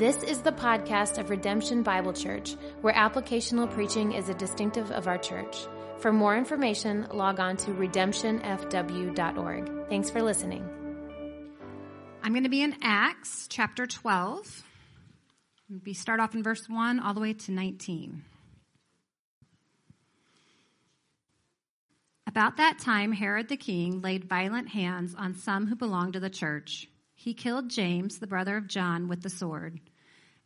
This is the podcast of Redemption Bible Church, where applicational preaching is a distinctive of our church. For more information, log on to redemptionfw.org. Thanks for listening. I'm going to be in Acts chapter 12. We start off in verse 1 all the way to 19. About that time, Herod the king laid violent hands on some who belonged to the church. He killed James, the brother of John, with the sword.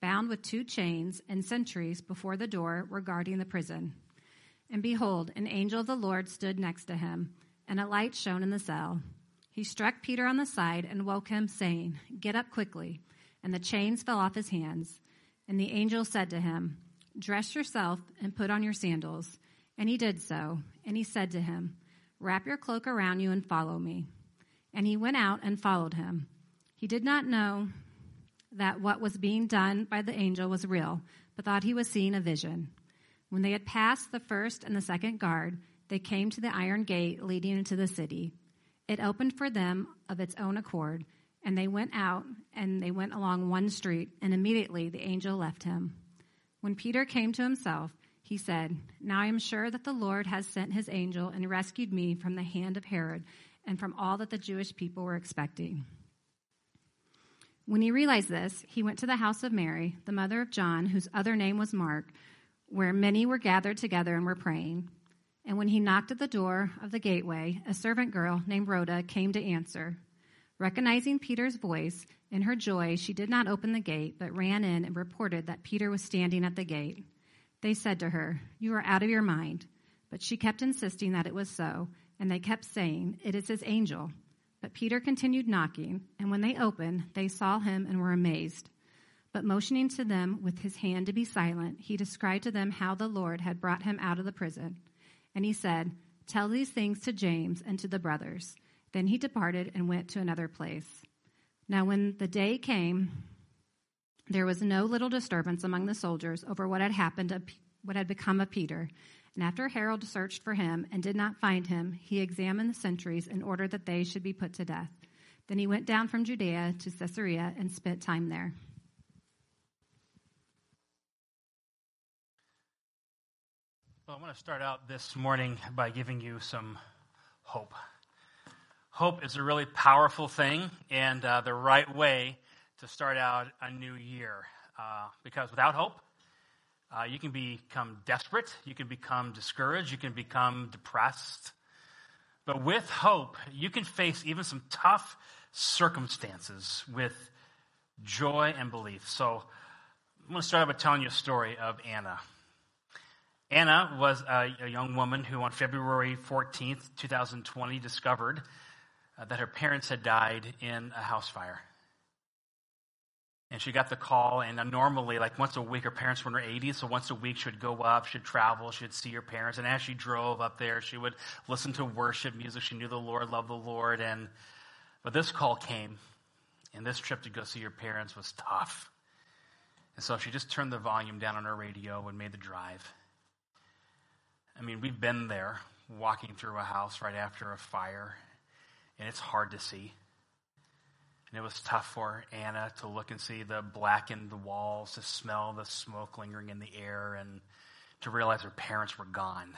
bound with two chains, and sentries before the door were guarding the prison. And behold, an angel of the Lord stood next to him, and a light shone in the cell. He struck Peter on the side and woke him, saying, Get up quickly. And the chains fell off his hands. And the angel said to him, Dress yourself and put on your sandals. And he did so. And he said to him, Wrap your cloak around you and follow me. And he went out and followed him. He did not know that what was being done by the angel was real, but thought he was seeing a vision. When they had passed the first and the second guard, they came to the iron gate leading into the city. It opened for them of its own accord, and they went out and they went along one street, and immediately the angel left him. When Peter came to himself, he said, Now I am sure that the Lord has sent his angel and rescued me from the hand of Herod and from all that the Jewish people were expecting. When he realized this, he went to the house of Mary, the mother of John, whose other name was Mark, where many were gathered together and were praying. And when he knocked at the door of the gateway, a servant girl named Rhoda came to answer. Recognizing Peter's voice, in her joy, she did not open the gate, but ran in and reported that Peter was standing at the gate. They said to her, You are out of your mind. But she kept insisting that it was so, and they kept saying, It is his angel. But Peter continued knocking, and when they opened, they saw him and were amazed. But motioning to them with his hand to be silent, he described to them how the Lord had brought him out of the prison. And he said, Tell these things to James and to the brothers. Then he departed and went to another place. Now, when the day came, there was no little disturbance among the soldiers over what had happened, what had become of Peter. And after Herod searched for him and did not find him, he examined the sentries and ordered that they should be put to death. Then he went down from Judea to Caesarea and spent time there. Well, I want to start out this morning by giving you some hope. Hope is a really powerful thing and uh, the right way to start out a new year. Uh, because without hope, uh, you can become desperate. You can become discouraged. You can become depressed. But with hope, you can face even some tough circumstances with joy and belief. So I'm going to start out by telling you a story of Anna. Anna was a, a young woman who, on February 14th, 2020, discovered uh, that her parents had died in a house fire. And she got the call, and uh, normally, like once a week, her parents were in her 80s, so once a week she'd go up, she'd travel, she'd see her parents. And as she drove up there, she would listen to worship music. She knew the Lord, loved the Lord. And but this call came, and this trip to go see her parents was tough. And so she just turned the volume down on her radio and made the drive. I mean, we've been there, walking through a house right after a fire, and it's hard to see. And it was tough for Anna to look and see the blackened walls, to smell the smoke lingering in the air, and to realize her parents were gone.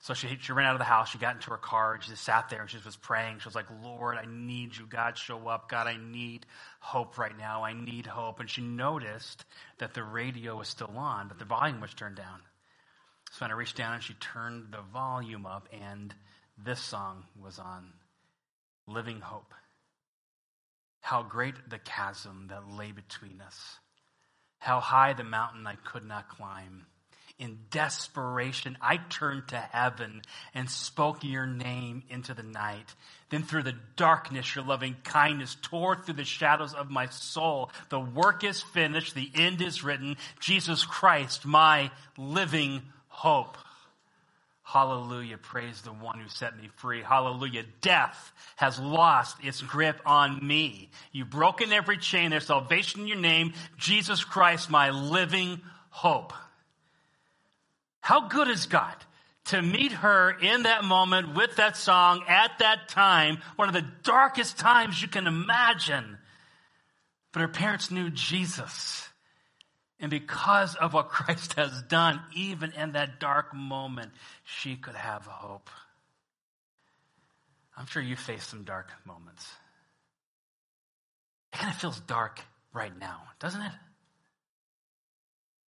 So she, she ran out of the house. She got into her car. And she just sat there and she was praying. She was like, Lord, I need you. God, show up. God, I need hope right now. I need hope. And she noticed that the radio was still on, but the volume was turned down. So I reached down and she turned the volume up, and this song was on Living Hope. How great the chasm that lay between us. How high the mountain I could not climb. in desperation, I turned to heaven and spoke your name into the night. Then through the darkness, your loving kindness tore through the shadows of my soul. The work is finished. The end is written. Jesus Christ, my living hope. Hallelujah. Praise the one who set me free. Hallelujah. Death has lost its grip on me. You've broken every chain. There's salvation in your name. Jesus Christ, my living hope. How good is God? To meet her in that moment with that song at that time, one of the darkest times you can imagine. But her parents knew Jesus. And because of what Christ has done, even in that dark moment, she could have hope. I'm sure you face some dark moments. It kind of feels dark right now, doesn't it?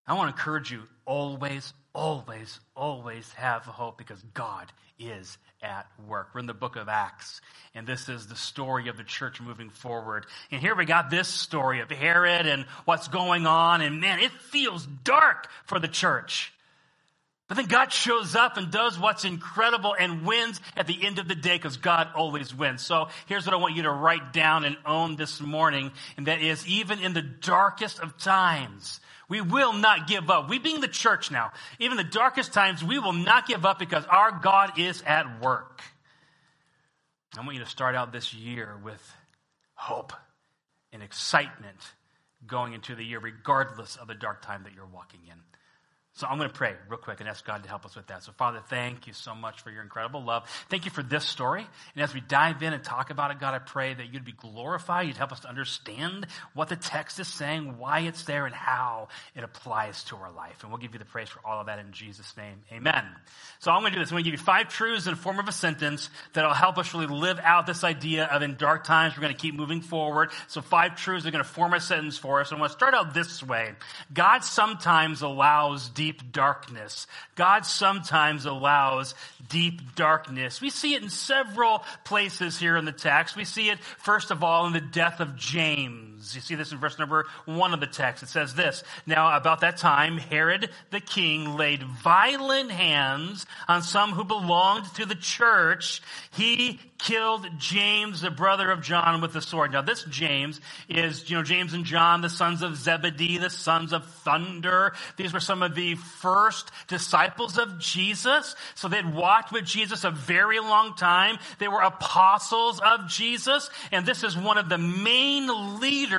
I want to encourage you always, always, always have hope because God is at work. We're in the book of Acts, and this is the story of the church moving forward. And here we got this story of Herod and what's going on, and man, it feels dark for the church. But then God shows up and does what's incredible and wins at the end of the day because God always wins. So here's what I want you to write down and own this morning, and that is even in the darkest of times, we will not give up. We being the church now, even the darkest times, we will not give up because our God is at work. I want you to start out this year with hope and excitement going into the year, regardless of the dark time that you're walking in. So I'm going to pray real quick and ask God to help us with that. So Father, thank you so much for your incredible love. Thank you for this story. And as we dive in and talk about it, God, I pray that you'd be glorified. You'd help us to understand what the text is saying, why it's there, and how it applies to our life. And we'll give you the praise for all of that in Jesus' name. Amen. So I'm going to do this. I'm going to give you five truths in the form of a sentence that'll help us really live out this idea of in dark times, we're going to keep moving forward. So five truths are going to form a sentence for us. And I'm going to start out this way. God sometimes allows deep darkness. God sometimes allows deep darkness. We see it in several places here in the text. We see it, first of all, in the death of James. You see this in verse number one of the text. It says this, Now about that time, Herod the king laid violent hands on some who belonged to the church. He killed James, the brother of John, with the sword. Now this James is, you know, James and John, the sons of Zebedee, the sons of thunder. These were some of the first disciples of Jesus. So they'd walked with Jesus a very long time. They were apostles of Jesus. And this is one of the main leaders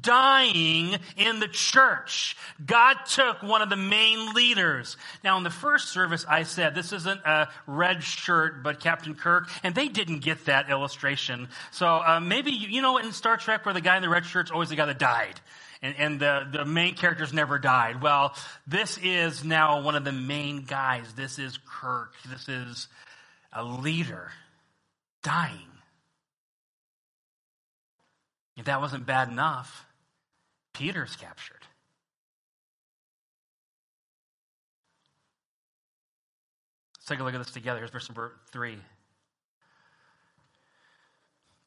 dying in the church. God took one of the main leaders. Now in the first service, I said, this isn't a red shirt, but Captain Kirk, and they didn't get that illustration. So uh, maybe, you know, in Star Trek where the guy in the red shirt's always the guy that died and, and the, the main characters never died. Well, this is now one of the main guys. This is Kirk. This is a leader dying. If that wasn't bad enough, Peter's captured. Let's take a look at this together. Here's verse number three.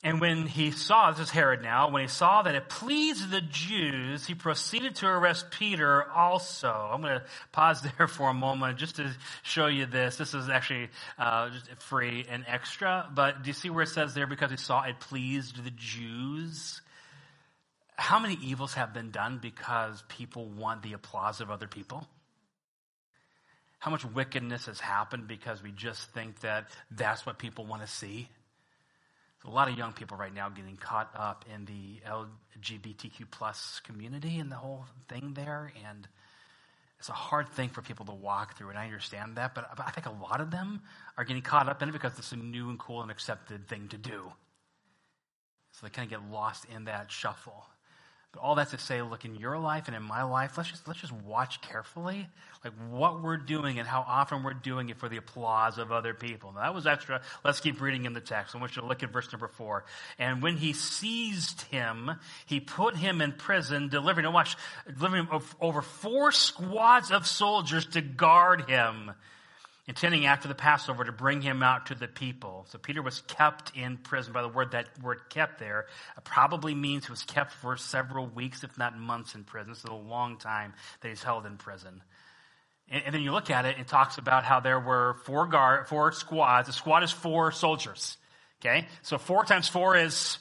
And when he saw, this is Herod now, when he saw that it pleased the Jews, he proceeded to arrest Peter also. I'm going to pause there for a moment just to show you this. This is actually uh, free and extra, but do you see where it says there, because he saw it pleased the Jews? How many evils have been done because people want the applause of other people? How much wickedness has happened because we just think that that's what people want to see? A lot of young people right now getting caught up in the LGBTQ plus community and the whole thing there, and it's a hard thing for people to walk through, and I understand that, but, I think a lot of them are getting caught up in it because it's a new and cool and accepted thing to do. So they kind of get lost in that shuffle. All that to say, look, in your life and in my life, let's just, let's just watch carefully, like what we're doing and how often we're doing it for the applause of other people. Now, that was extra. Let's keep reading in the text. I want you to look at verse number four. And when he seized him, he put him in prison, delivering, watch, delivering over four squads of soldiers to guard him intending after the Passover to bring him out to the people. So Peter was kept in prison. By the word that word kept there probably means he was kept for several weeks, if not months in prison. This is a long time that he's held in prison. And, and then you look at it, it talks about how there were four guard, four squads. A squad is four soldiers. Okay? So four times four is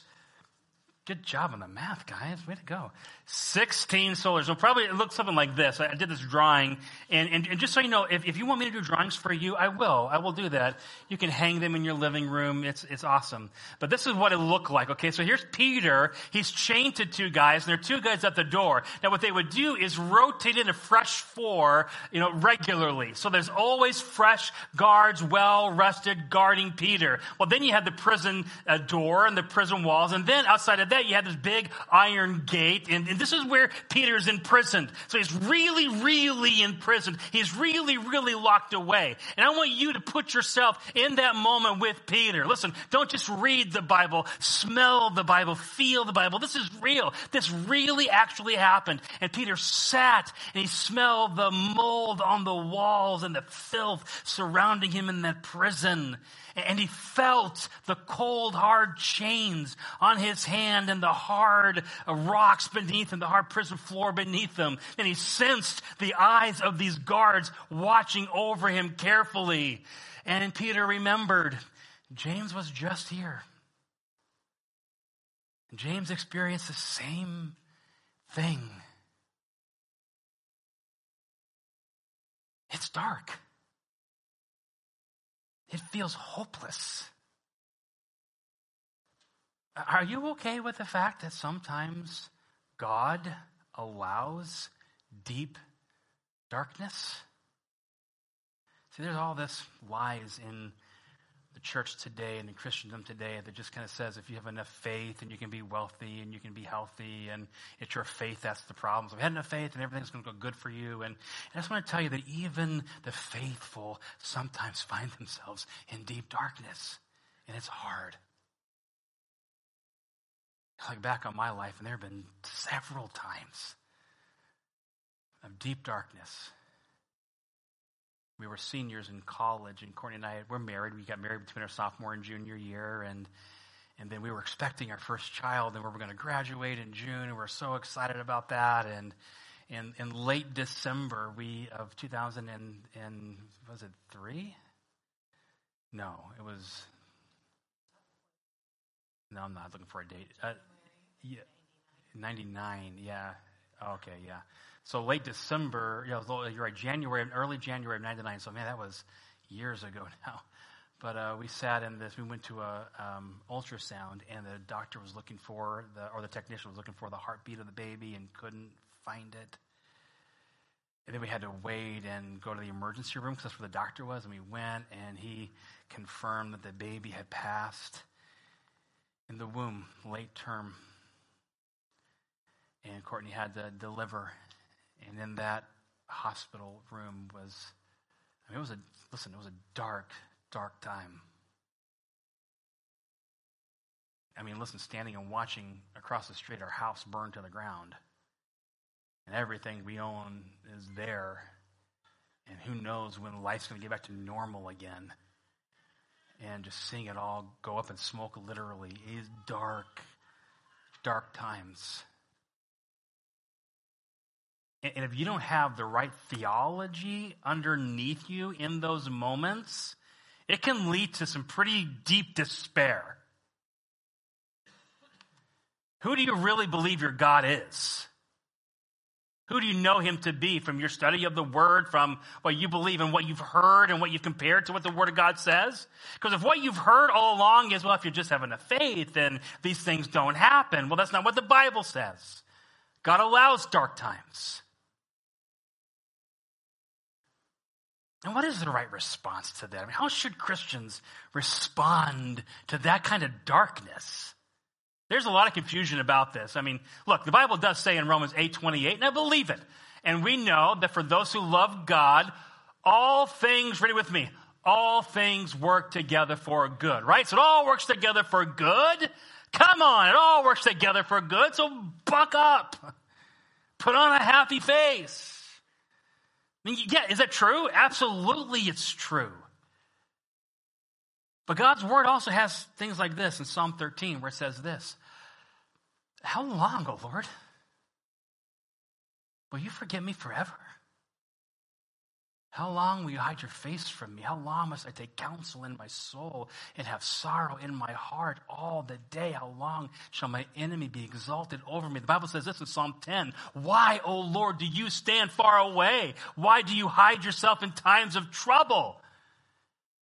Good job on the math, guys. Way to go. 16 soldiers. So probably it looks something like this. I did this drawing. And, and, and, just so you know, if, if you want me to do drawings for you, I will. I will do that. You can hang them in your living room. It's, it's awesome. But this is what it looked like. Okay. So here's Peter. He's chained to two guys and there are two guys at the door. Now what they would do is rotate in a fresh four, you know, regularly. So there's always fresh guards, well rested, guarding Peter. Well, then you have the prison uh, door and the prison walls. And then outside of that, you have this big iron gate, and, and this is where Peter's imprisoned. So he's really, really imprisoned. He's really, really locked away. And I want you to put yourself in that moment with Peter. Listen, don't just read the Bible, smell the Bible, feel the Bible. This is real. This really actually happened. And Peter sat and he smelled the mold on the walls and the filth surrounding him in that prison and he felt the cold, hard chains on his hand and the hard rocks beneath him, the hard prison floor beneath him. And he sensed the eyes of these guards watching over him carefully. And Peter remembered James was just here. James experienced the same thing. It's dark. It feels hopeless. Are you okay with the fact that sometimes God allows deep darkness? See, there's all this lies in the church today and in Christendom today that just kind of says if you have enough faith and you can be wealthy and you can be healthy and it's your faith that's the problem. So if you have enough faith and everything's going to go good for you. And, and I just want to tell you that even the faithful sometimes find themselves in deep darkness and it's hard. I look back on my life and there have been several times of deep darkness we were seniors in college, and Courtney and I were married. We got married between our sophomore and junior year, and and then we were expecting our first child, and we were going to graduate in June, and we are so excited about that. And in in late December, we of 2000 and, and was it three? No, it was. No, I'm not looking for a date. Uh, yeah, 99. Yeah. Okay. Yeah. So late December, you know, you're right, January, early January of 99. So man, that was years ago now. But uh, we sat in this, we went to a um, ultrasound and the doctor was looking for, the, or the technician was looking for the heartbeat of the baby and couldn't find it. And then we had to wait and go to the emergency room because that's where the doctor was. And we went and he confirmed that the baby had passed in the womb, late term. And Courtney had to deliver and in that hospital room was, I mean, it was a, listen, it was a dark, dark time. I mean, listen, standing and watching across the street our house burn to the ground. And everything we own is there. And who knows when life's going to get back to normal again. And just seeing it all go up in smoke literally is dark, dark times. And if you don't have the right theology underneath you in those moments, it can lead to some pretty deep despair. Who do you really believe your God is? Who do you know him to be from your study of the word, from what you believe and what you've heard and what you've compared to what the word of God says? Because if what you've heard all along is, well, if you're just have enough faith, then these things don't happen. Well, that's not what the Bible says. God allows dark times. And what is the right response to that? I mean, how should Christians respond to that kind of darkness? There's a lot of confusion about this. I mean, look, the Bible does say in Romans 8:28, and I believe it. And we know that for those who love God, all things, ready with me, all things work together for good, right? So it all works together for good. Come on, it all works together for good. So buck up. Put on a happy face. Mean, yeah, is that true? Absolutely, it's true. But God's word also has things like this in Psalm 13, where it says this How long, O Lord? Will you forget me forever? How long will you hide your face from me? How long must I take counsel in my soul and have sorrow in my heart all the day? How long shall my enemy be exalted over me? The Bible says this in Psalm 10. Why, O Lord, do you stand far away? Why do you hide yourself in times of trouble?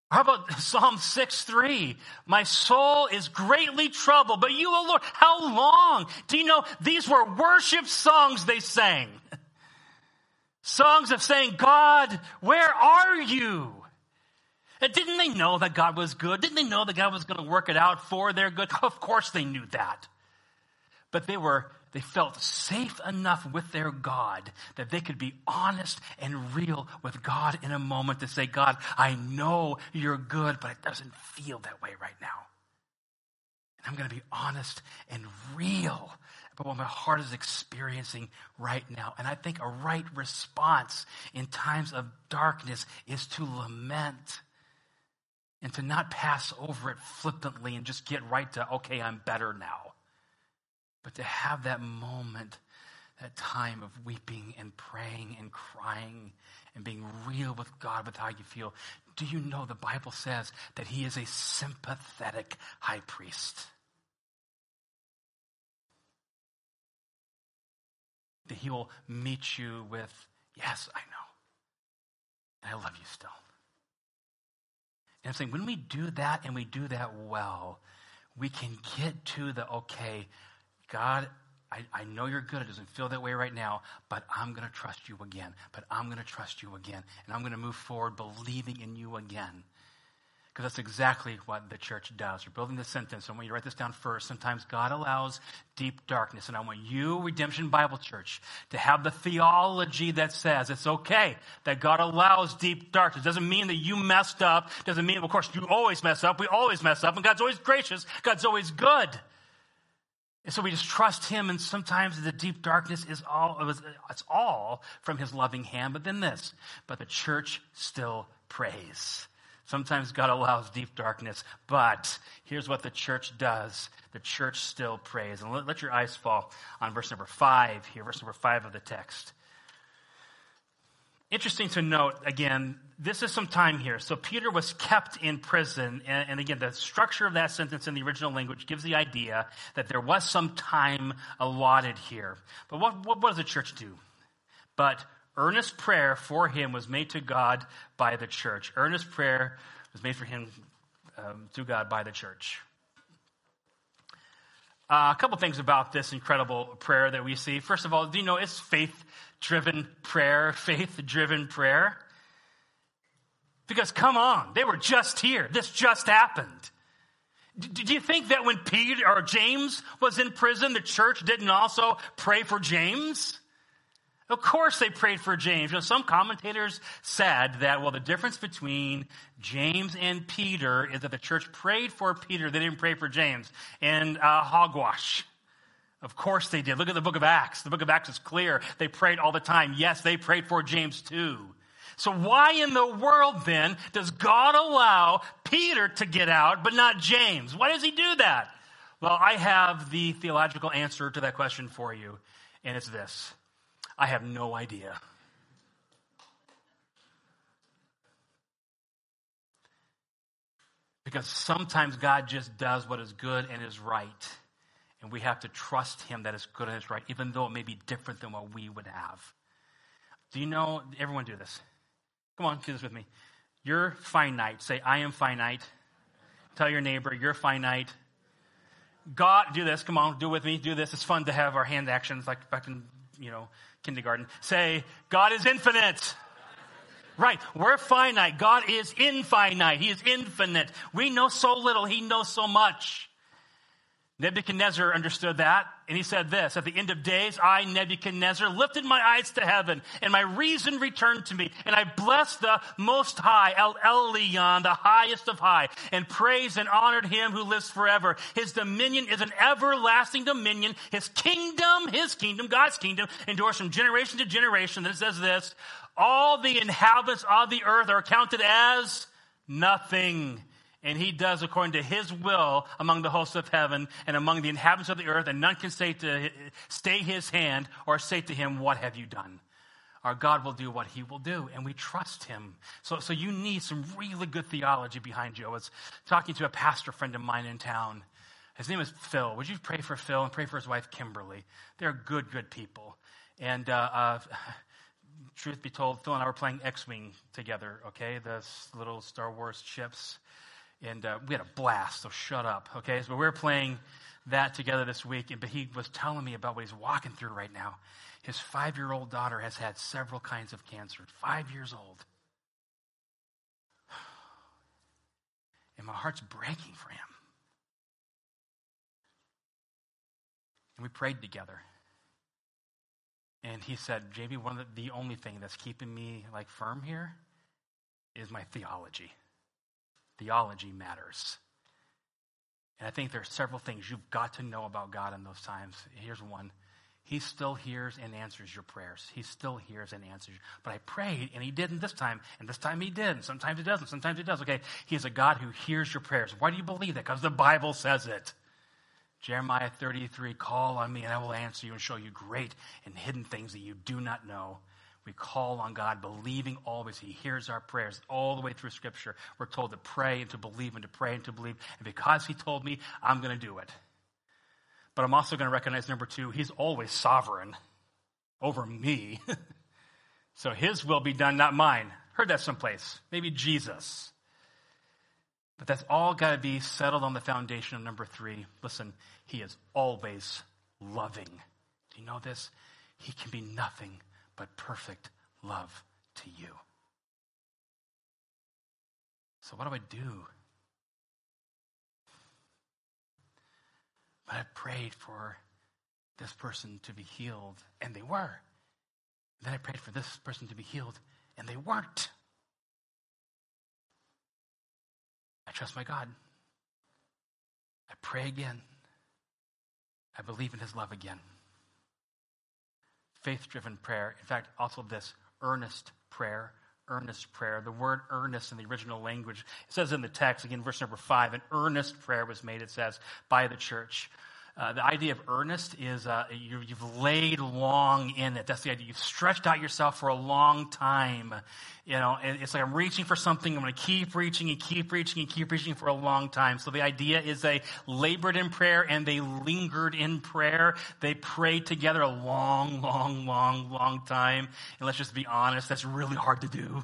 How about Psalm 6 3? My soul is greatly troubled, but you, O Lord, how long? Do you know these were worship songs they sang? Songs of saying, God, where are you? And didn't they know that God was good? Didn't they know that God was going to work it out for their good? Of course they knew that. But they were, they felt safe enough with their God that they could be honest and real with God in a moment to say, God, I know you're good, but it doesn't feel that way right now. And I'm going to be honest and real but what my heart is experiencing right now. And I think a right response in times of darkness is to lament and to not pass over it flippantly and just get right to, okay, I'm better now. But to have that moment, that time of weeping and praying and crying and being real with God with how you feel. Do you know the Bible says that He is a sympathetic high priest? That he will meet you with, Yes, I know. And I love you still. And I'm saying when we do that and we do that well, we can get to the okay, God, I, I know you're good. It doesn't feel that way right now, but I'm going to trust you again. But I'm going to trust you again. And I'm going to move forward believing in you again. Because that's exactly what the church does. We're building this sentence. I want you to write this down first. Sometimes God allows deep darkness. And I want you, Redemption Bible Church, to have the theology that says it's okay that God allows deep darkness. Doesn't mean that you messed up. Doesn't mean, of course, you always mess up. We always mess up. And God's always gracious. God's always good. And so we just trust him, and sometimes the deep darkness is all, it it's all from his loving hand. But then this, but the church still prays. Sometimes God allows deep darkness, but here's what the church does. The church still prays. And let, let your eyes fall on verse number five here, verse number five of the text. Interesting to note, again, this is some time here. So Peter was kept in prison. And, and, again, the structure of that sentence in the original language gives the idea that there was some time allotted here. But what, what, what does the church do? But Earnest prayer for him was made to God by the church. Earnest prayer was made for him um, to God by the church. Uh, a couple things about this incredible prayer that we see. First of all, do you know it's faith driven prayer? Faith driven prayer? Because come on, they were just here. This just happened. Do you think that when Peter or James was in prison, the church didn't also pray for James? Of course they prayed for James. You know, some commentators said that, well, the difference between James and Peter is that the church prayed for Peter. They didn't pray for James. And uh, hogwash. Of course they did. Look at the book of Acts. The book of Acts is clear. They prayed all the time. Yes, they prayed for James too. So why in the world then does God allow Peter to get out, but not James? Why does he do that? Well, I have the theological answer to that question for you, and it's this. I have no idea. Because sometimes God just does what is good and is right. And we have to trust Him that it's good and it's right, even though it may be different than what we would have. Do you know, everyone do this. Come on, do this with me. You're finite. Say, I am finite. Tell your neighbor, you're finite. God, do this. Come on, do it with me. Do this. It's fun to have our hand actions like back in, you know, kindergarten. Say, God is infinite. Right. We're finite. God is infinite. He is infinite. We know so little. He knows so much. Nebuchadnezzar understood that, and he said this At the end of days, I, Nebuchadnezzar, lifted my eyes to heaven, and my reason returned to me, and I blessed the Most High, El Elyon, the highest of high, and praised and honored him who lives forever. His dominion is an everlasting dominion. His kingdom, his kingdom, God's kingdom, endures from generation to generation. Then it says this All the inhabitants of the earth are counted as nothing and he does according to his will among the hosts of heaven and among the inhabitants of the earth, and none can say to stay his hand or say to him, What have you done? our God will do what he will do, and we trust him. So, so you need some really good theology behind you. I was talking to a pastor friend of mine in town. His name is Phil. Would you pray for Phil and pray for his wife, Kimberly? They're good, good people. And uh, uh, truth be told, Phil and I were playing X Wing together, okay? The little Star Wars ships. And uh, we had a blast, so shut up, okay? So we were playing that together this week, and, but he was telling me about what he's walking through right now. His five year old daughter has had several kinds of cancer, five years old. And my heart's breaking for him. And we prayed together. And he said, Jamie, one of the, the only thing that's keeping me like firm here is my theology. Theology matters. And I think there are several things you've got to know about God in those times. Here's one. He still hears and answers your prayers. He still hears and answers. But I prayed and he didn't this time, and this time he did. Sometimes he doesn't. Sometimes he does. Okay, he is a God who hears your prayers. Why do you believe that? Because the Bible says it. Jeremiah 33, call on me and I will answer you and show you great and hidden things that you do not know. We call on God, believing always He hears our prayers all the way through Scripture. We're told to pray and to believe and to pray and to believe. And because He told me, I'm going to do it. But I'm also going to recognize number two, He's always sovereign over me. so His will be done, not mine. Heard that someplace. Maybe Jesus. But that's all got to be settled on the foundation of number three. Listen, He is always loving. Do you know this? He can be nothing but perfect love to you. So, what do I do? But I prayed for this person to be healed, and they were. Then I prayed for this person to be healed, and they weren't. I trust my God. I pray again. I believe in his love again faith driven prayer. In fact, also this earnest prayer. Earnest prayer. The word earnest in the original language, it says in the text, again, verse number five, an earnest prayer was made, it says, by the church. Uh, the idea of earnest is uh, you, have laid long in it. That's the idea. You've stretched out yourself for a long time. You know, it's like I'm reaching for something. I'm going to keep reaching and keep reaching and keep reaching for a long time. So the idea is they labored in prayer and they lingered in prayer. They prayed together a long, long, long, long time. And let's just be honest, that's really hard to do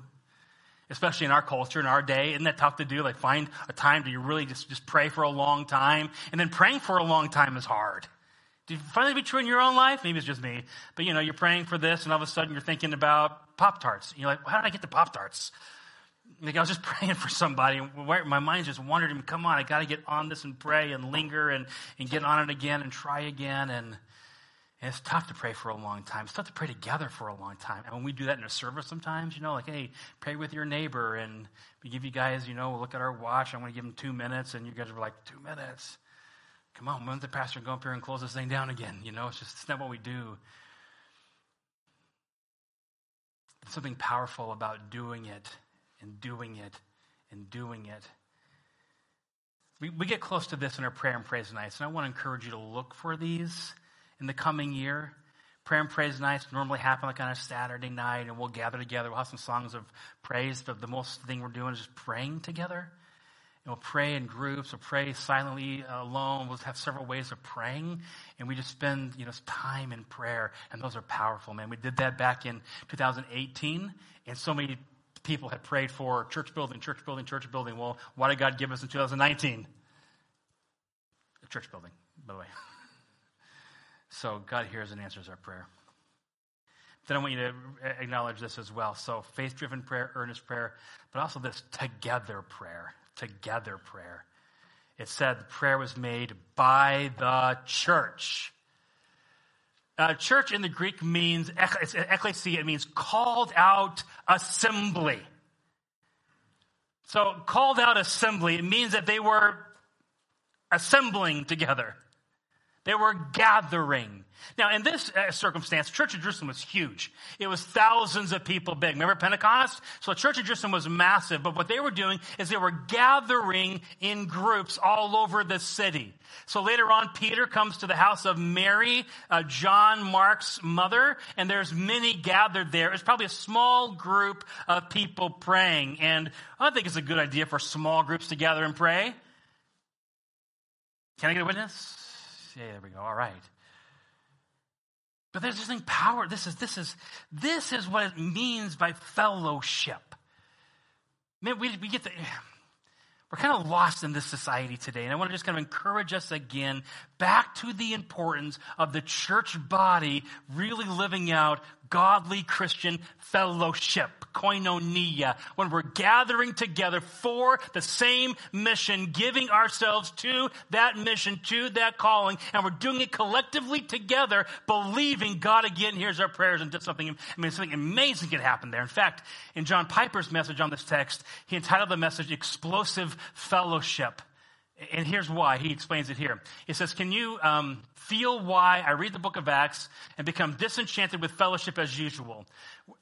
especially in our culture, in our day. Isn't that tough to do? Like find a time to you really just, just pray for a long time. And then praying for a long time is hard. Do you find that to be true in your own life? Maybe it's just me. But you know, you're praying for this and all of a sudden you're thinking about Pop Tarts. You're like, how did I get the Pop Tarts? Like I was just praying for somebody. And my mind just wandered. Come on, I got to get on this and pray and linger and, and get on it again and try again. And and it's tough to pray for a long time. It's tough to pray together for a long time. And when we do that in a service sometimes, you know, like, hey, pray with your neighbor. And we give you guys, you know, look at our watch. I'm going to give them two minutes. And you guys are like, two minutes? Come on, when's the pastor go up here and close this thing down again? You know, it's just, it's not what we do. There's something powerful about doing it and doing it and doing it. We, we get close to this in our prayer and praise nights. And I want to encourage you to look for these in the coming year. Prayer and praise nights normally happen like on a Saturday night, and we'll gather together. We'll have some songs of praise, but the most thing we're doing is just praying together. And we'll pray in groups, we'll pray silently uh, alone. We'll have several ways of praying, and we just spend you know time in prayer, and those are powerful, man. We did that back in 2018, and so many people had prayed for church building, church building, church building. Well, what did God give us in 2019? A church building, by the way. So God hears and answers our prayer. Then I want you to acknowledge this as well. So faith driven prayer, earnest prayer, but also this together prayer. Together prayer. It said the prayer was made by the church. Uh, church in the Greek means, ecclesia, it means called out assembly. So called out assembly, it means that they were assembling together. They were gathering. Now, in this uh, circumstance, Church of Jerusalem was huge. It was thousands of people big. Remember Pentecost? So Church of Jerusalem was massive, but what they were doing is they were gathering in groups all over the city. So later on, Peter comes to the house of Mary, uh, John Mark's mother, and there's many gathered there. It's probably a small group of people praying. And I think it's a good idea for small groups to gather and pray. Can I get a witness? Yeah, there we go. All right. But there's this thing power. This is this is this is what it means by fellowship. Man, we, we get the we're kind of lost in this society today. And I want to just kind of encourage us again back to the importance of the church body really living out godly Christian fellowship, koinonia, when we're gathering together for the same mission, giving ourselves to that mission, to that calling, and we're doing it collectively together, believing God again hears our prayers and does something, I mean, something amazing can happen there. In fact, in John Piper's message on this text, he entitled the message Explosive Fellowship. And here's why. He explains it here. He says, Can you um, feel why I read the book of Acts and become disenchanted with fellowship as usual?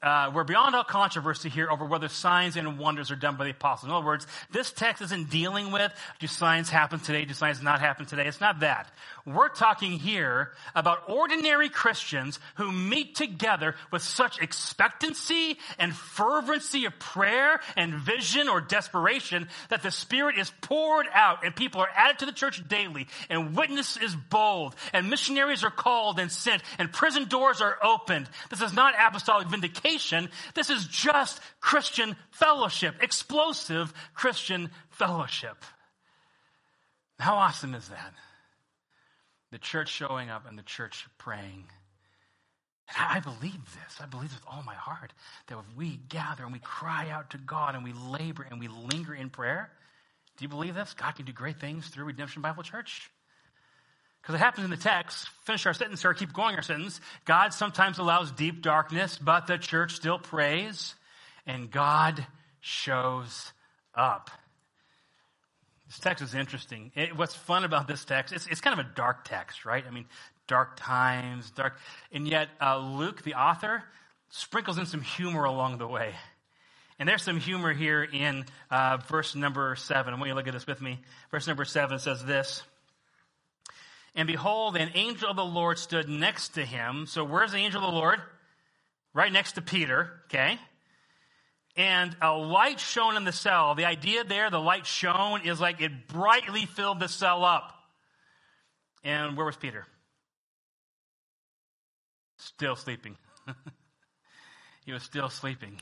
Uh, we're beyond all controversy here over whether signs and wonders are done by the apostles. In other words, this text isn't dealing with do signs happen today, do signs not happen today. It's not that. We're talking here about ordinary Christians who meet together with such expectancy and fervency of prayer and vision or desperation that the Spirit is poured out and people are added to the church daily and witness is bold and missionaries are called and sent and prison doors are opened. This is not apostolic vindication. This is just Christian fellowship, explosive Christian fellowship. How awesome is that? the church showing up and the church praying. And I believe this. I believe with all my heart that if we gather and we cry out to God and we labor and we linger in prayer, do you believe this? God can do great things through Redemption Bible Church. Because it happens in the text. Finish our sentence or keep going our sentence. God sometimes allows deep darkness, but the church still prays and God shows up. This text is interesting. It, what's fun about this text, it's, it's kind of a dark text, right? I mean, dark times, dark. And yet, uh, Luke, the author, sprinkles in some humor along the way. And there's some humor here in uh, verse number seven. I want you to look at this with me. Verse number seven says this. And behold, an angel of the Lord stood next to him. So where's the angel of the Lord? Right next to Peter, okay? and a light shone in the cell. The idea there, the light shone, is like it brightly filled the cell up. And where was Peter? Still sleeping. he was still sleeping.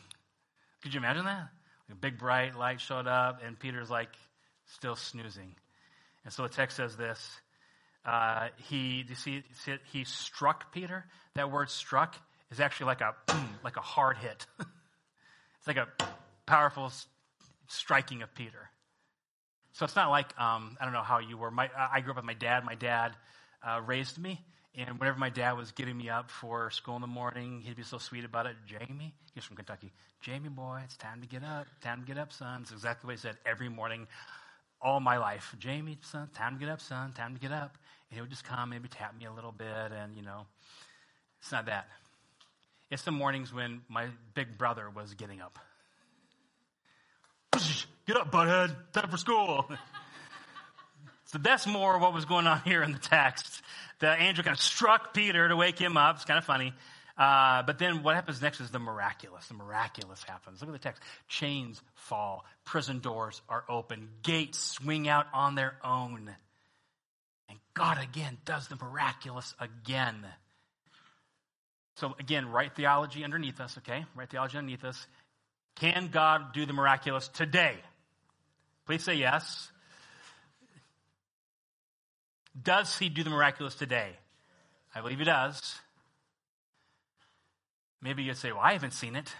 Could you imagine that? A big bright light showed up, and Peter's like still snoozing. And so the text says this. Uh, he, you see, he struck Peter. That word struck is actually like a, like a hard hit. It's like a powerful striking of Peter. So it's not like, um, I don't know how you were. My, I grew up with my dad. My dad uh, raised me. And whenever my dad was getting me up for school in the morning, he'd be so sweet about it. Jamie, he's from Kentucky. Jamie boy, it's time to get up. Time to get up, son. It's exactly what he said every morning all my life. Jamie, son, time to get up, son. Time to get up. And he would just come, maybe tap me a little bit. And, you know, it's not that. It's the mornings when my big brother was getting up. Get up, butthead. Time for school. so that's more what was going on here in the text. The angel kind of struck Peter to wake him up. It's kind of funny. Uh, but then what happens next is the miraculous. The miraculous happens. Look at the text. Chains fall. Prison doors are open. Gates swing out on their own. And God again does the miraculous again. So again, right theology underneath us, okay? Right theology underneath us. Can God do the miraculous today? Please say yes. Does he do the miraculous today? I believe he does. Maybe you'd say, well, I haven't seen it.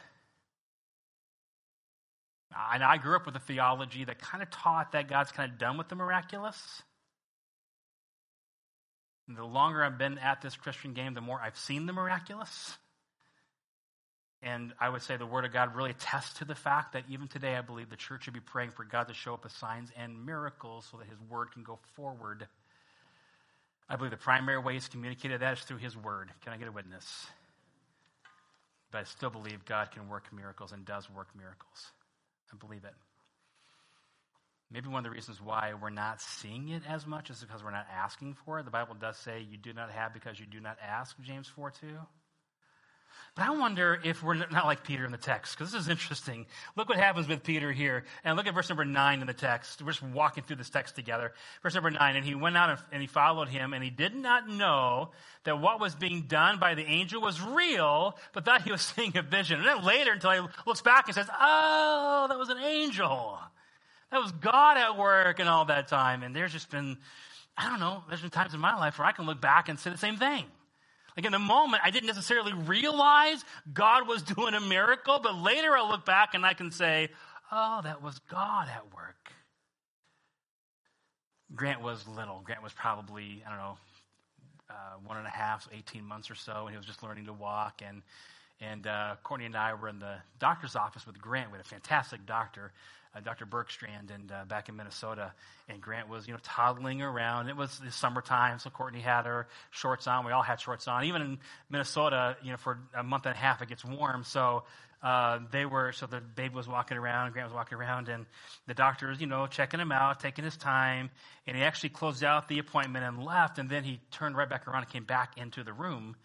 And I grew up with a theology that kind of taught that God's kind of done with the miraculous. And the longer I've been at this Christian game, the more I've seen the miraculous. And I would say the Word of God really attests to the fact that even today, I believe the church should be praying for God to show up with signs and miracles so that His Word can go forward. I believe the primary way he's communicated that is through his word. Can I get a witness? But I still believe God can work miracles and does work miracles. I believe it. Maybe one of the reasons why we're not seeing it as much is because we're not asking for it. The Bible does say you do not have because you do not ask, James 4 2. But I wonder if we're not like Peter in the text, because this is interesting. Look what happens with Peter here. And look at verse number 9 in the text. We're just walking through this text together. Verse number 9, and he went out and he followed him, and he did not know that what was being done by the angel was real, but thought he was seeing a vision. And then later, until he looks back and says, Oh, that was an angel. That was God at work and all that time. And there's just been, I don't know, there's been times in my life where I can look back and say the same thing. Like in the moment, I didn't necessarily realize God was doing a miracle, but later I look back and I can say, oh, that was God at work. Grant was little. Grant was probably, I don't know, uh, one and a half, 18 months or so, and he was just learning to walk. And, and uh, Courtney and I were in the doctor's office with Grant. We had a fantastic doctor uh, Dr. Bergstrand and uh, back in Minnesota, and Grant was you know toddling around. It was the summertime, so Courtney had her shorts on. We all had shorts on. Even in Minnesota, you know, for a month and a half, it gets warm, so. Uh, they were so the baby was walking around, Grant was walking around, and the doctor was, you know, checking him out, taking his time, and he actually closed out the appointment and left, and then he turned right back around and came back into the room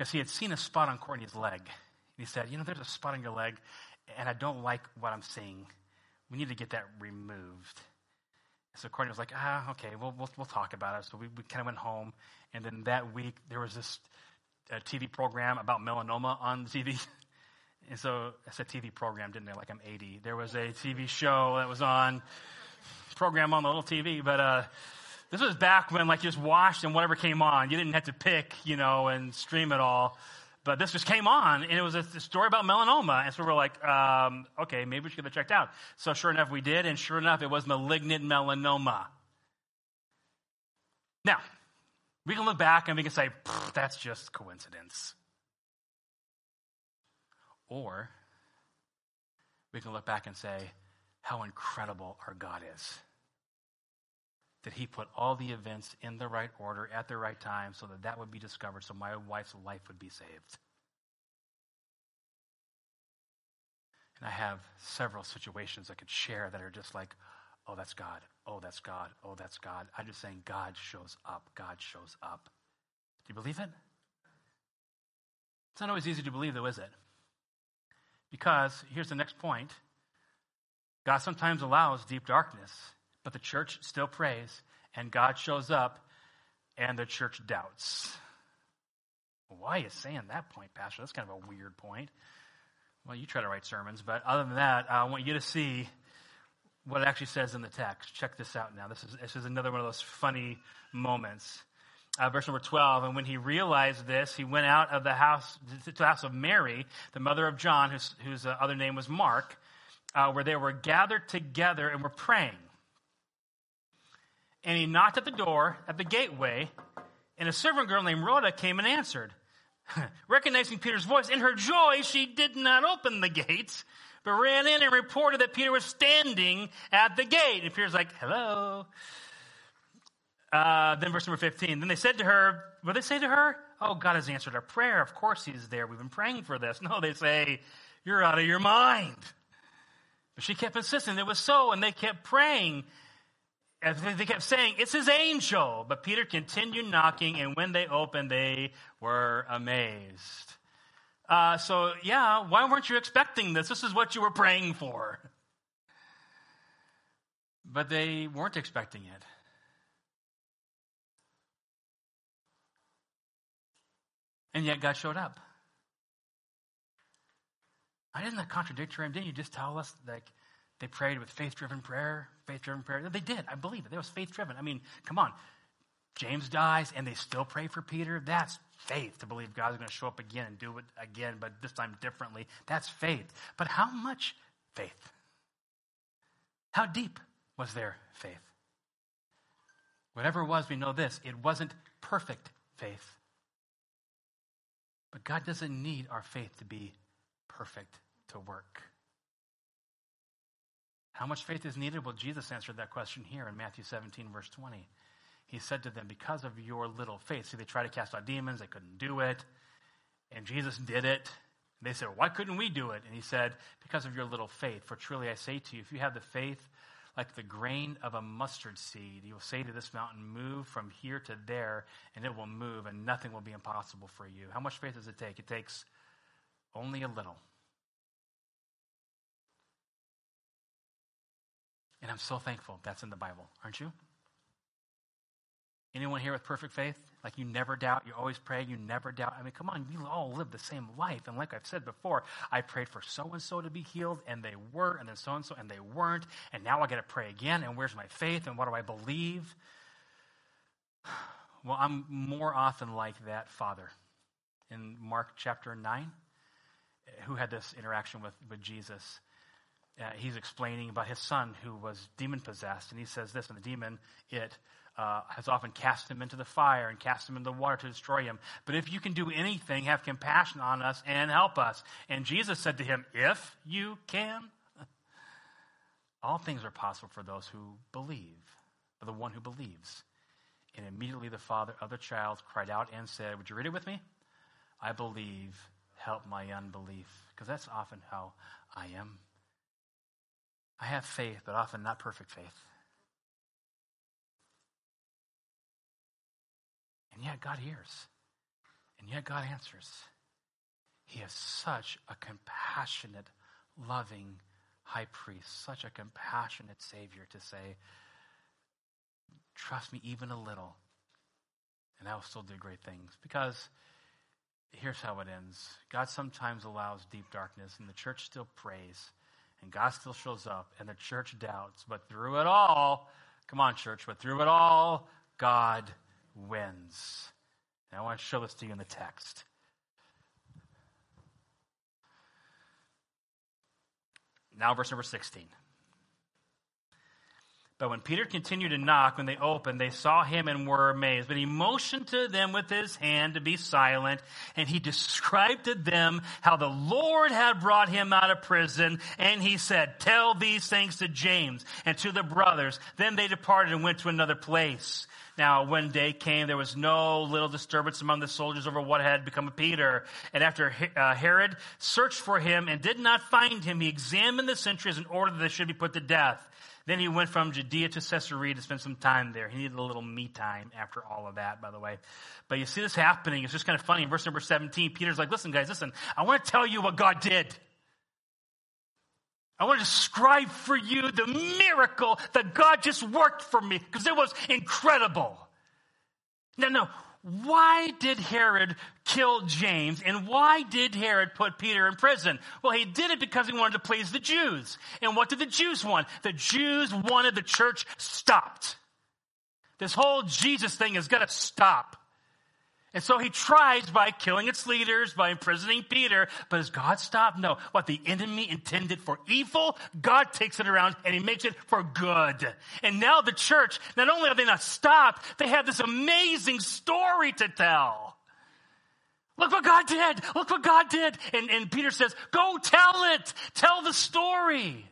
because he had seen a spot on Courtney's leg. And he said, you know, there's a spot on your leg, and I don't like what I'm seeing. We need to get that removed. So Courtney was like, ah, okay, we'll, we'll, we'll talk about it. So we, we kind of went home. And then that week, there was this uh, TV program about melanoma on TV. and so I said TV program, didn't I? Like I'm 80. There was a TV show that was on, program on the little TV. But uh, this was back when like you just watched and whatever came on. You didn't have to pick, you know, and stream it all. But this just came on, and it was a, a story about melanoma. And so we're like, um, okay, maybe we should get it checked out. So sure enough, we did, and sure enough, it was malignant melanoma. Now, we can look back and we can say, that's just coincidence. Or we can look back and say, how incredible our God is. That he put all the events in the right order at the right time so that that would be discovered, so my wife's life would be saved. And I have several situations I could share that are just like, oh, that's God. Oh, that's God. Oh, that's God. I'm just saying, God shows up. God shows up. Do you believe it? It's not always easy to believe, though, is it? Because here's the next point God sometimes allows deep darkness but the church still prays, and God shows up, and the church doubts. Why you saying that point, Pastor? That's kind of a weird point. Well, you try to write sermons, but other than that, I want you to see what it actually says in the text. Check this out now. This is, this is another one of those funny moments. Uh, verse number 12, and when he realized this, he went out of the house to the house of Mary, the mother of John, whose, whose uh, other name was Mark, uh, where they were gathered together and were praying and he knocked at the door at the gateway, and a servant girl named Rhoda came and answered. Recognizing Peter's voice, in her joy, she did not open the gates, but ran in and reported that Peter was standing at the gate. And Peter's like, hello. Uh, then verse number 15. Then they said to her, what did they say to her? Oh, God has answered our prayer. Of course he's there. We've been praying for this. No, they say, you're out of your mind. But she kept insisting it was so, and they kept praying. They kept saying, It's his angel. But Peter continued knocking, and when they opened, they were amazed. Uh, so, yeah, why weren't you expecting this? This is what you were praying for. But they weren't expecting it. And yet God showed up. I didn't that contradictory? Didn't you just tell us like they prayed with faith driven prayer, faith driven prayer. They did. I believe it. It was faith driven. I mean, come on. James dies and they still pray for Peter. That's faith to believe God's going to show up again and do it again, but this time differently. That's faith. But how much faith? How deep was their faith? Whatever it was, we know this it wasn't perfect faith. But God doesn't need our faith to be perfect to work. How much faith is needed? Well, Jesus answered that question here in Matthew 17, verse 20. He said to them, Because of your little faith. See, they tried to cast out demons, they couldn't do it. And Jesus did it. And they said, Why couldn't we do it? And he said, Because of your little faith. For truly I say to you, if you have the faith like the grain of a mustard seed, you will say to this mountain, Move from here to there, and it will move, and nothing will be impossible for you. How much faith does it take? It takes only a little. And I'm so thankful that's in the Bible, aren't you? Anyone here with perfect faith? Like you never doubt, you always pray, you never doubt. I mean, come on, we all live the same life. And like I've said before, I prayed for so and so to be healed, and they were, and then so and so, and they weren't. And now I got to pray again, and where's my faith, and what do I believe? Well, I'm more often like that father in Mark chapter 9 who had this interaction with, with Jesus. Uh, he's explaining about his son who was demon possessed, and he says this, and the demon, it, uh, has often cast him into the fire and cast him into the water to destroy him. But if you can do anything, have compassion on us and help us. And Jesus said to him, If you can, all things are possible for those who believe, for the one who believes. And immediately the father of the child cried out and said, Would you read it with me? I believe, help my unbelief. Because that's often how I am. I have faith, but often not perfect faith. And yet God hears. And yet God answers. He is such a compassionate, loving high priest, such a compassionate Savior to say, Trust me even a little, and I will still do great things. Because here's how it ends God sometimes allows deep darkness, and the church still prays, and God still shows up, and the church doubts. But through it all, come on, church, but through it all, God wins. And I want to show this to you in the text. Now, verse number 16. But when Peter continued to knock, when they opened, they saw him and were amazed. But he motioned to them with his hand to be silent, and he described to them how the Lord had brought him out of prison. And he said, Tell these things to James and to the brothers. Then they departed and went to another place. Now, when day came, there was no little disturbance among the soldiers over what had become of Peter. And after uh, Herod searched for him and did not find him, he examined the sentries in order that they should be put to death. Then he went from Judea to Caesarea to spend some time there. He needed a little me time after all of that, by the way. But you see this happening. It's just kind of funny. In verse number 17, Peter's like, listen, guys, listen, I want to tell you what God did. I want to describe for you the miracle that God just worked for me because it was incredible. Now, now, why did Herod kill James and why did Herod put Peter in prison? Well, he did it because he wanted to please the Jews. And what did the Jews want? The Jews wanted the church stopped. This whole Jesus thing has got to stop. And so he tries by killing its leaders, by imprisoning Peter. But has God stopped? No. What the enemy intended for evil, God takes it around and he makes it for good. And now the church, not only are they not stopped, they have this amazing story to tell. Look what God did. Look what God did. And, and Peter says, go tell it. Tell the story.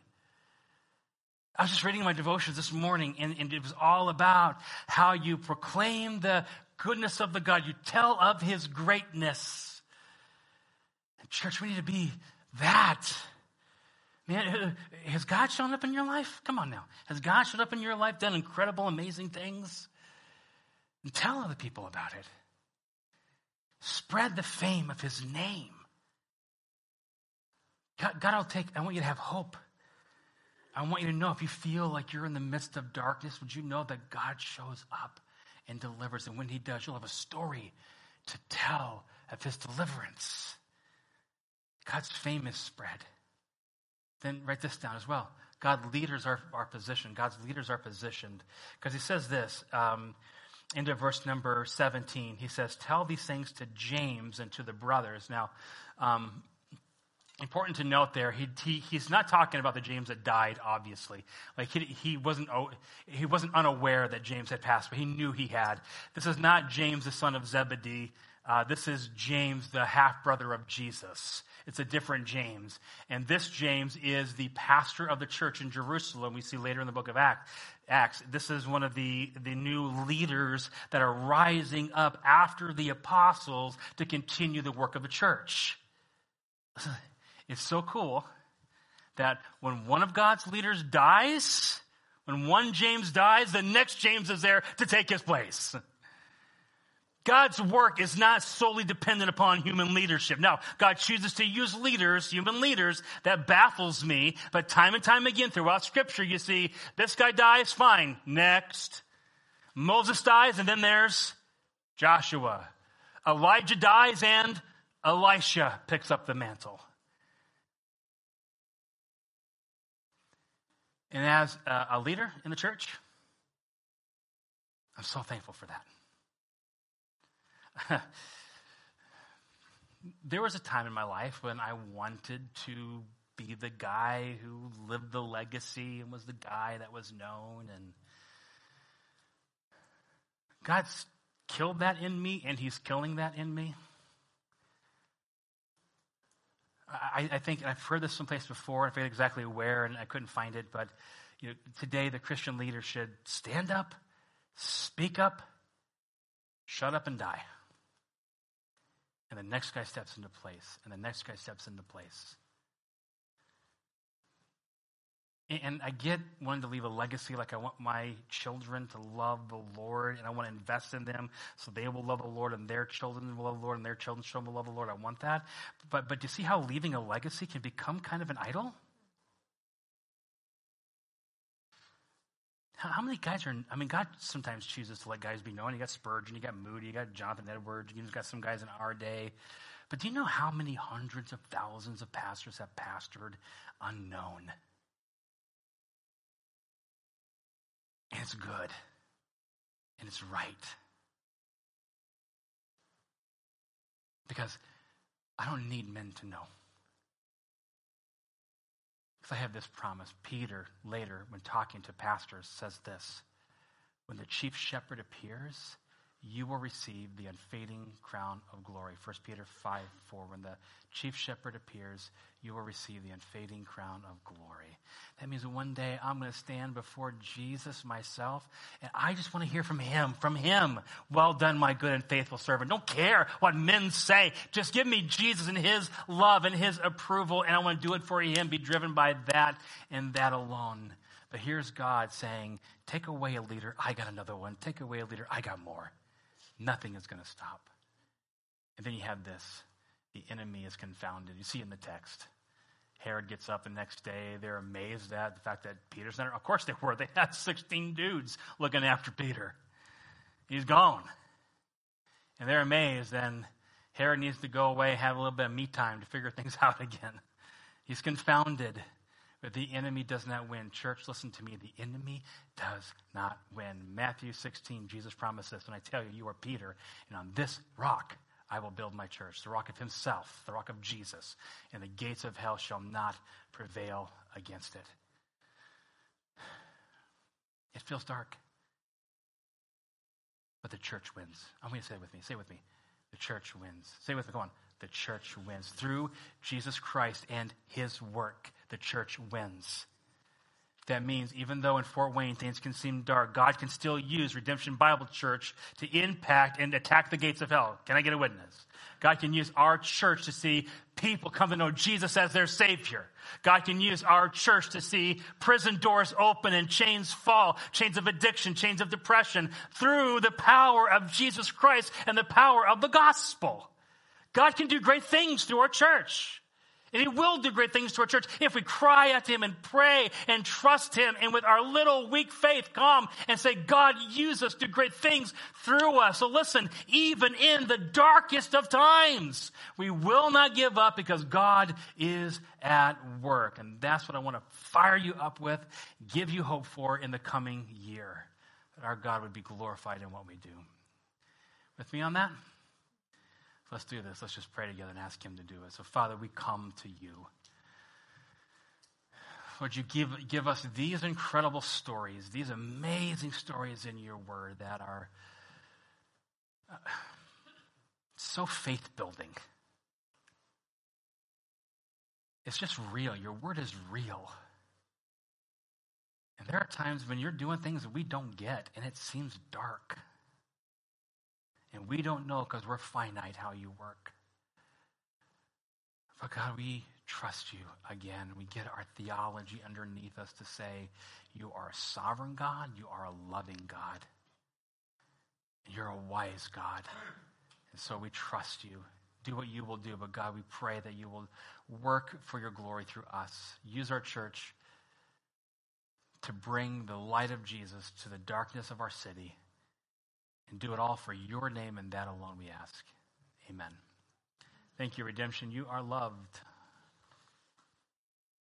I was just reading my devotions this morning, and, and, it was all about how you proclaim the goodness of the God. You tell of his greatness. Church, we need to be that. Man, has God shown up in your life? Come on now. Has God shown up in your life, done incredible, amazing things? And tell other people about it. Spread the fame of his name. God, God will take, I want you to have hope. I want you to know if you feel like you're in the midst of darkness, would you know that God shows up and delivers. And when he does, you'll have a story to tell of his deliverance. God's fame is spread. Then write this down as well. God leaders are, are positioned. God's leaders are positioned. Because he says this um, into verse number 17. He says, Tell these things to James and to the brothers. Now, um, important to note there, he, he, he's not talking about the James that died, obviously. Like he, he, wasn't, he wasn't unaware that James had passed, but he knew he had. This is not James, the son of Zebedee. Uh, this is James, the half brother of Jesus. It's a different James. And this James is the pastor of the church in Jerusalem, we see later in the book of Acts. Acts, this is one of the, the new leaders that are rising up after the apostles to continue the work of the church. It's so cool that when one of God's leaders dies, when one James dies, the next James is there to take his place. God's work is not solely dependent upon human leadership. Now, God chooses to use leaders, human leaders, that baffles me, but time and time again throughout scripture, you see, this guy dies, fine, next. Moses dies, and then there's Joshua. Elijah dies, and Elisha picks up the mantle. And as uh, a leader in the church, I'm so thankful for that. there was a time in my life when I wanted to be the guy who lived the legacy and was the guy that was known. And God's killed that in me, and He's killing that in me. I, I think I've heard this someplace before. I forget exactly where, and I couldn't find it. But you know, today, the Christian leader should stand up, speak up, shut up, and die. And the next guy steps into place, and the next guy steps into place. And I get wanting to leave a legacy, like I want my children to love the Lord, and I want to invest in them so they will love the Lord, and their children will love the Lord, and their children's children will love the Lord. I want that. But, but do you see how leaving a legacy can become kind of an idol? How many guys are, I mean, God sometimes chooses to let guys be known. You got Spurgeon, you got Moody, you got Jonathan Edwards, you've got some guys in our day. But do you know how many hundreds of thousands of pastors have pastored unknown? And it's good. And it's right. Because I don't need men to know. I have this promise. Peter, later, when talking to pastors, says this When the chief shepherd appears, you will receive the unfading crown of glory. 1 Peter 5 4. When the chief shepherd appears, you will receive the unfading crown of glory. That means one day I'm going to stand before Jesus myself, and I just want to hear from him, from him. Well done, my good and faithful servant. Don't care what men say. Just give me Jesus and his love and his approval, and I want to do it for him, be driven by that and that alone. But here's God saying, Take away a leader, I got another one. Take away a leader, I got more. Nothing is going to stop. And then you have this the enemy is confounded. You see in the text. Herod gets up the next day. They're amazed at the fact that Peter's not. Of course they were. They had 16 dudes looking after Peter. He's gone. And they're amazed. And Herod needs to go away, have a little bit of me time to figure things out again. He's confounded. But the enemy does not win. Church, listen to me. The enemy does not win. Matthew 16, Jesus promises, and I tell you, you are Peter, and on this rock I will build my church, the rock of himself, the rock of Jesus, and the gates of hell shall not prevail against it. It feels dark. But the church wins. I'm going to say it with me. Say it with me. The church wins. Say it with me. Go on. The church wins. Through Jesus Christ and his work the church wins. That means even though in Fort Wayne things can seem dark, God can still use Redemption Bible Church to impact and attack the gates of hell. Can I get a witness? God can use our church to see people come to know Jesus as their Savior. God can use our church to see prison doors open and chains fall, chains of addiction, chains of depression, through the power of Jesus Christ and the power of the gospel. God can do great things through our church. And He will do great things to our church if we cry at Him and pray and trust Him and with our little weak faith come and say, God, use us, do great things through us. So listen, even in the darkest of times, we will not give up because God is at work. And that's what I want to fire you up with, give you hope for in the coming year. That our God would be glorified in what we do. With me on that? Let's do this. Let's just pray together and ask Him to do it. So, Father, we come to you. Would you give, give us these incredible stories, these amazing stories in your word that are uh, so faith building? It's just real. Your word is real. And there are times when you're doing things that we don't get and it seems dark. And we don't know because we're finite how you work. But God, we trust you again. We get our theology underneath us to say, You are a sovereign God, you are a loving God, you're a wise God. And so we trust you. Do what you will do, but God, we pray that you will work for your glory through us. Use our church to bring the light of Jesus to the darkness of our city and do it all for your name and that alone we ask. Amen. Thank you, redemption. You are loved.